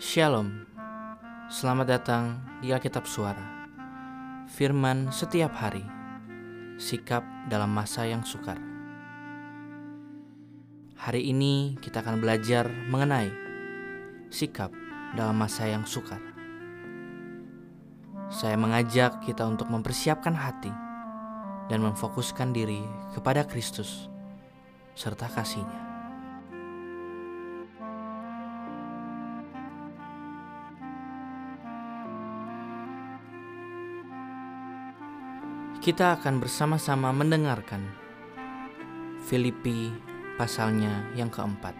Shalom, selamat datang di Alkitab Suara. Firman setiap hari, sikap dalam masa yang sukar. Hari ini kita akan belajar mengenai sikap dalam masa yang sukar. Saya mengajak kita untuk mempersiapkan hati dan memfokuskan diri kepada Kristus serta kasihnya. Kita akan bersama-sama mendengarkan Filipi pasalnya yang keempat.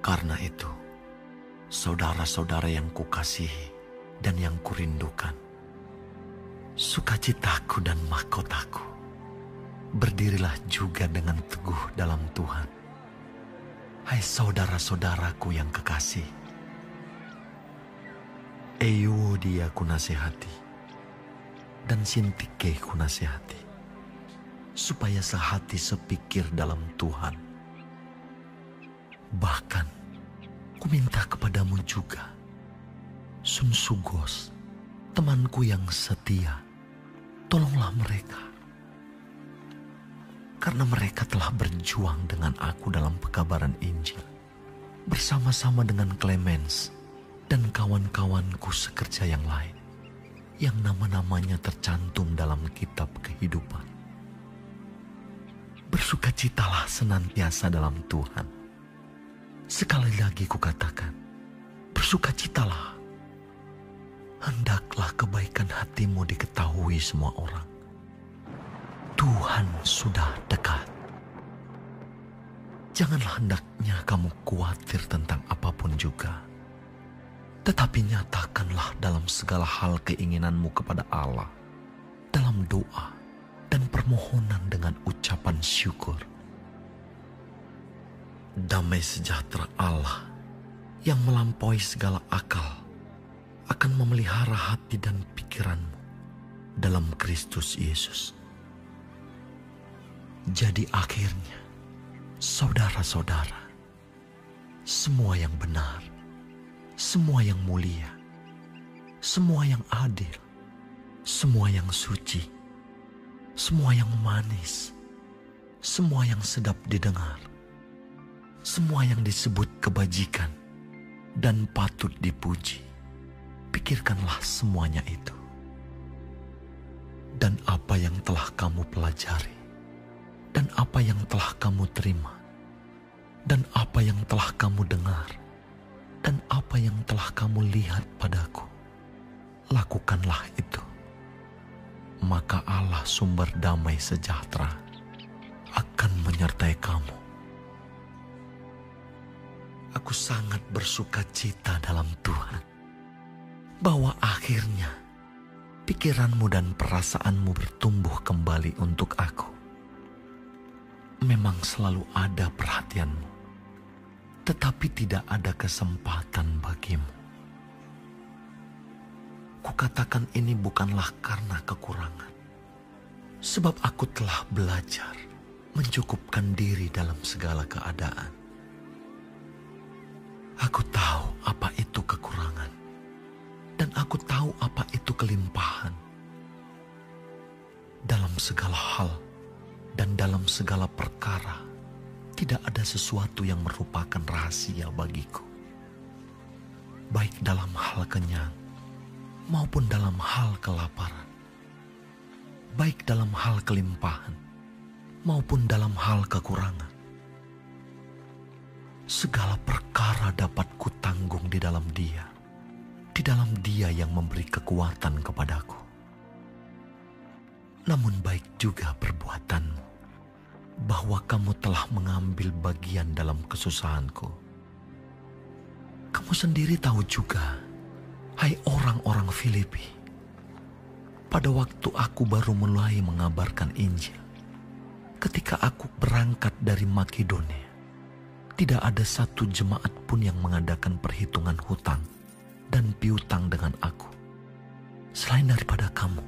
Karena itu, saudara-saudara yang kukasihi dan yang kurindukan, sukacitaku dan mahkotaku, berdirilah juga dengan teguh dalam Tuhan. Hai saudara-saudaraku yang kekasih, Euodia ku nasihati dan Sintike ku nasihati supaya sehati sepikir dalam Tuhan. Bahkan ku minta kepadamu juga Sun Sugos, temanku yang setia, tolonglah mereka. Karena mereka telah berjuang dengan aku dalam pekabaran Injil bersama-sama dengan Clemens dan kawan-kawanku sekerja yang lain yang nama-namanya tercantum dalam kitab kehidupan. Bersukacitalah senantiasa dalam Tuhan. Sekali lagi kukatakan, bersukacitalah. Hendaklah kebaikan hatimu diketahui semua orang. Tuhan sudah dekat. Janganlah hendaknya kamu khawatir tentang apa pun juga tetapi nyatakanlah dalam segala hal keinginanmu kepada Allah, dalam doa dan permohonan dengan ucapan syukur. Damai sejahtera Allah yang melampaui segala akal akan memelihara hati dan pikiranmu dalam Kristus Yesus. Jadi akhirnya, saudara-saudara, semua yang benar, semua yang mulia, semua yang adil, semua yang suci, semua yang manis, semua yang sedap didengar, semua yang disebut kebajikan dan patut dipuji. Pikirkanlah semuanya itu. Dan apa yang telah kamu pelajari, dan apa yang telah kamu terima, dan apa yang telah kamu dengar, dan apa yang telah kamu lihat padaku, lakukanlah itu. Maka Allah sumber damai sejahtera akan menyertai kamu. Aku sangat bersuka cita dalam Tuhan bahwa akhirnya pikiranmu dan perasaanmu bertumbuh kembali untuk aku. Memang selalu ada perhatianmu tetapi tidak ada kesempatan bagimu. Kukatakan ini bukanlah karena kekurangan, sebab aku telah belajar mencukupkan diri dalam segala keadaan. Aku tahu apa itu kekurangan, dan aku tahu apa itu kelimpahan. Dalam segala hal dan dalam segala perkara, tidak ada sesuatu yang merupakan rahasia bagiku. Baik dalam hal kenyang maupun dalam hal kelaparan. Baik dalam hal kelimpahan maupun dalam hal kekurangan. Segala perkara dapat kutanggung di dalam dia. Di dalam dia yang memberi kekuatan kepadaku. Namun baik juga perbuatanmu bahwa kamu telah mengambil bagian dalam kesusahanku. Kamu sendiri tahu juga, hai orang-orang Filipi, pada waktu aku baru mulai mengabarkan Injil, ketika aku berangkat dari Makedonia, tidak ada satu jemaat pun yang mengadakan perhitungan hutang dan piutang dengan aku, selain daripada kamu.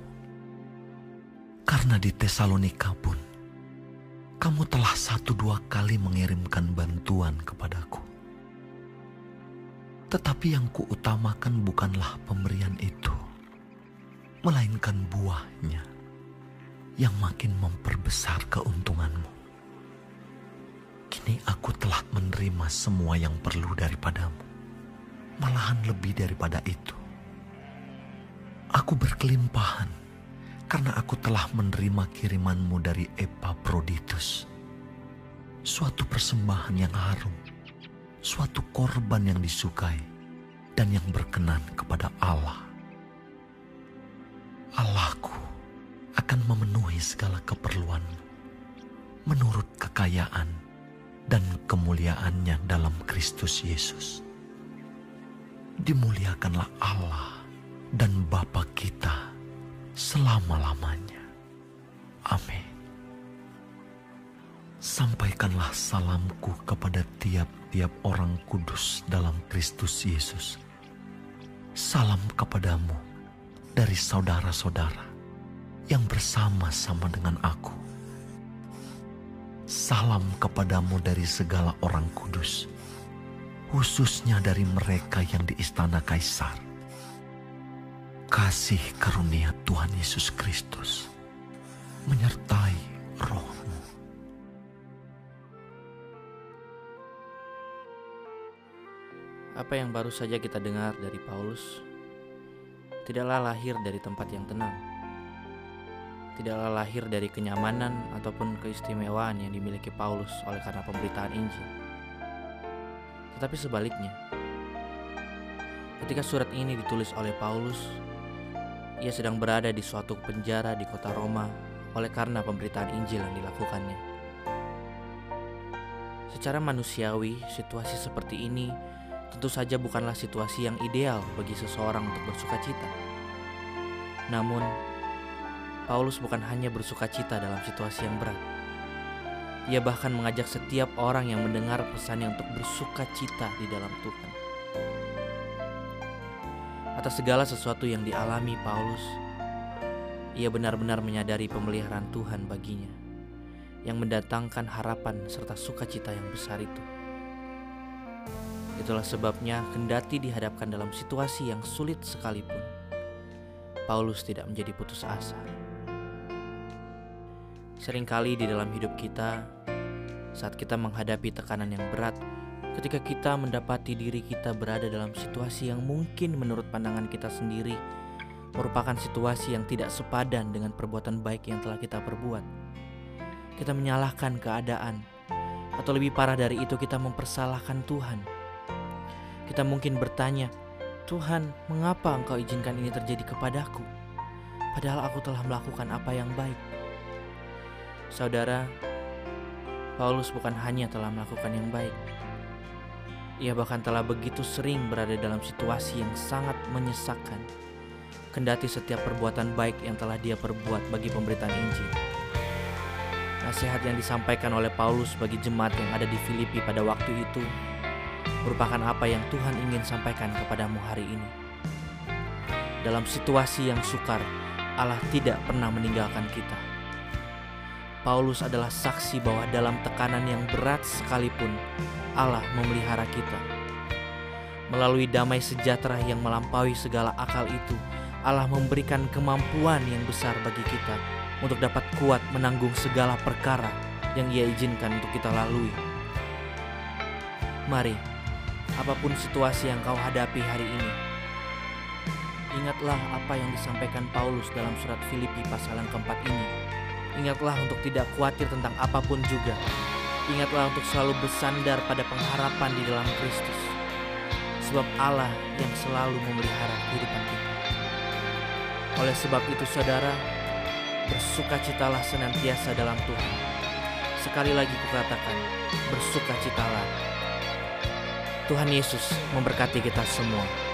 Karena di Tesalonika pun, kamu telah satu dua kali mengirimkan bantuan kepadaku. Tetapi yang kuutamakan bukanlah pemberian itu, melainkan buahnya yang makin memperbesar keuntunganmu. Kini aku telah menerima semua yang perlu daripadamu, malahan lebih daripada itu. Aku berkelimpahan karena aku telah menerima kirimanmu dari Epaphroditus. Suatu persembahan yang harum, suatu korban yang disukai dan yang berkenan kepada Allah. Allahku akan memenuhi segala keperluanmu menurut kekayaan dan kemuliaannya dalam Kristus Yesus. Dimuliakanlah Allah dan Bapa kita selama-lamanya. Amin. Sampaikanlah salamku kepada tiap-tiap orang kudus dalam Kristus Yesus. Salam kepadamu dari saudara-saudara yang bersama-sama dengan aku. Salam kepadamu dari segala orang kudus, khususnya dari mereka yang di istana Kaisar. Kasih karunia Tuhan Yesus Kristus menyertai rohmu. Apa yang baru saja kita dengar dari Paulus tidaklah lahir dari tempat yang tenang tidaklah lahir dari kenyamanan ataupun keistimewaan yang dimiliki Paulus oleh karena pemberitaan Injil. Tetapi sebaliknya, ketika surat ini ditulis oleh Paulus, ia sedang berada di suatu penjara di kota Roma oleh karena pemberitaan Injil yang dilakukannya. Secara manusiawi, situasi seperti ini tentu saja bukanlah situasi yang ideal bagi seseorang untuk bersuka cita. Namun, Paulus bukan hanya bersuka cita dalam situasi yang berat. Ia bahkan mengajak setiap orang yang mendengar pesannya untuk bersuka cita di dalam Tuhan. Atas segala sesuatu yang dialami Paulus, ia benar-benar menyadari pemeliharaan Tuhan baginya, yang mendatangkan harapan serta sukacita yang besar itu. Itulah sebabnya kendati dihadapkan dalam situasi yang sulit sekalipun, Paulus tidak menjadi putus asa. Seringkali di dalam hidup kita, saat kita menghadapi tekanan yang berat, ketika kita mendapati diri kita berada dalam situasi yang mungkin menurut pandangan kita sendiri merupakan situasi yang tidak sepadan dengan perbuatan baik yang telah kita perbuat. Kita menyalahkan keadaan, atau lebih parah dari itu, kita mempersalahkan Tuhan. Kita mungkin bertanya, "Tuhan, mengapa Engkau izinkan ini terjadi kepadaku? Padahal aku telah melakukan apa yang baik." Saudara, Paulus bukan hanya telah melakukan yang baik, ia bahkan telah begitu sering berada dalam situasi yang sangat menyesakkan. Kendati setiap perbuatan baik yang telah dia perbuat bagi pemberitaan Injil. Nasihat yang disampaikan oleh Paulus bagi jemaat yang ada di Filipi pada waktu itu merupakan apa yang Tuhan ingin sampaikan kepadamu hari ini. Dalam situasi yang sukar, Allah tidak pernah meninggalkan kita. Paulus adalah saksi bahwa dalam tekanan yang berat sekalipun Allah memelihara kita. Melalui damai sejahtera yang melampaui segala akal itu, Allah memberikan kemampuan yang besar bagi kita untuk dapat kuat menanggung segala perkara yang Ia izinkan untuk kita lalui. Mari, apa pun situasi yang kau hadapi hari ini, ingatlah apa yang disampaikan Paulus dalam surat Filipi pasal yang keempat ini Ingatlah untuk tidak khawatir tentang apa pun juga. Ingatlah untuk selalu bersandar pada pengharapan di dalam Kristus. Sebab Allah yang selalu memelihara kehidupan kita. Oleh sebab itu saudara, bersukacitalah senantiasa dalam Tuhan. Sekali lagi kukatakan, bersukacitalah. Tuhan Yesus memberkati kita semua.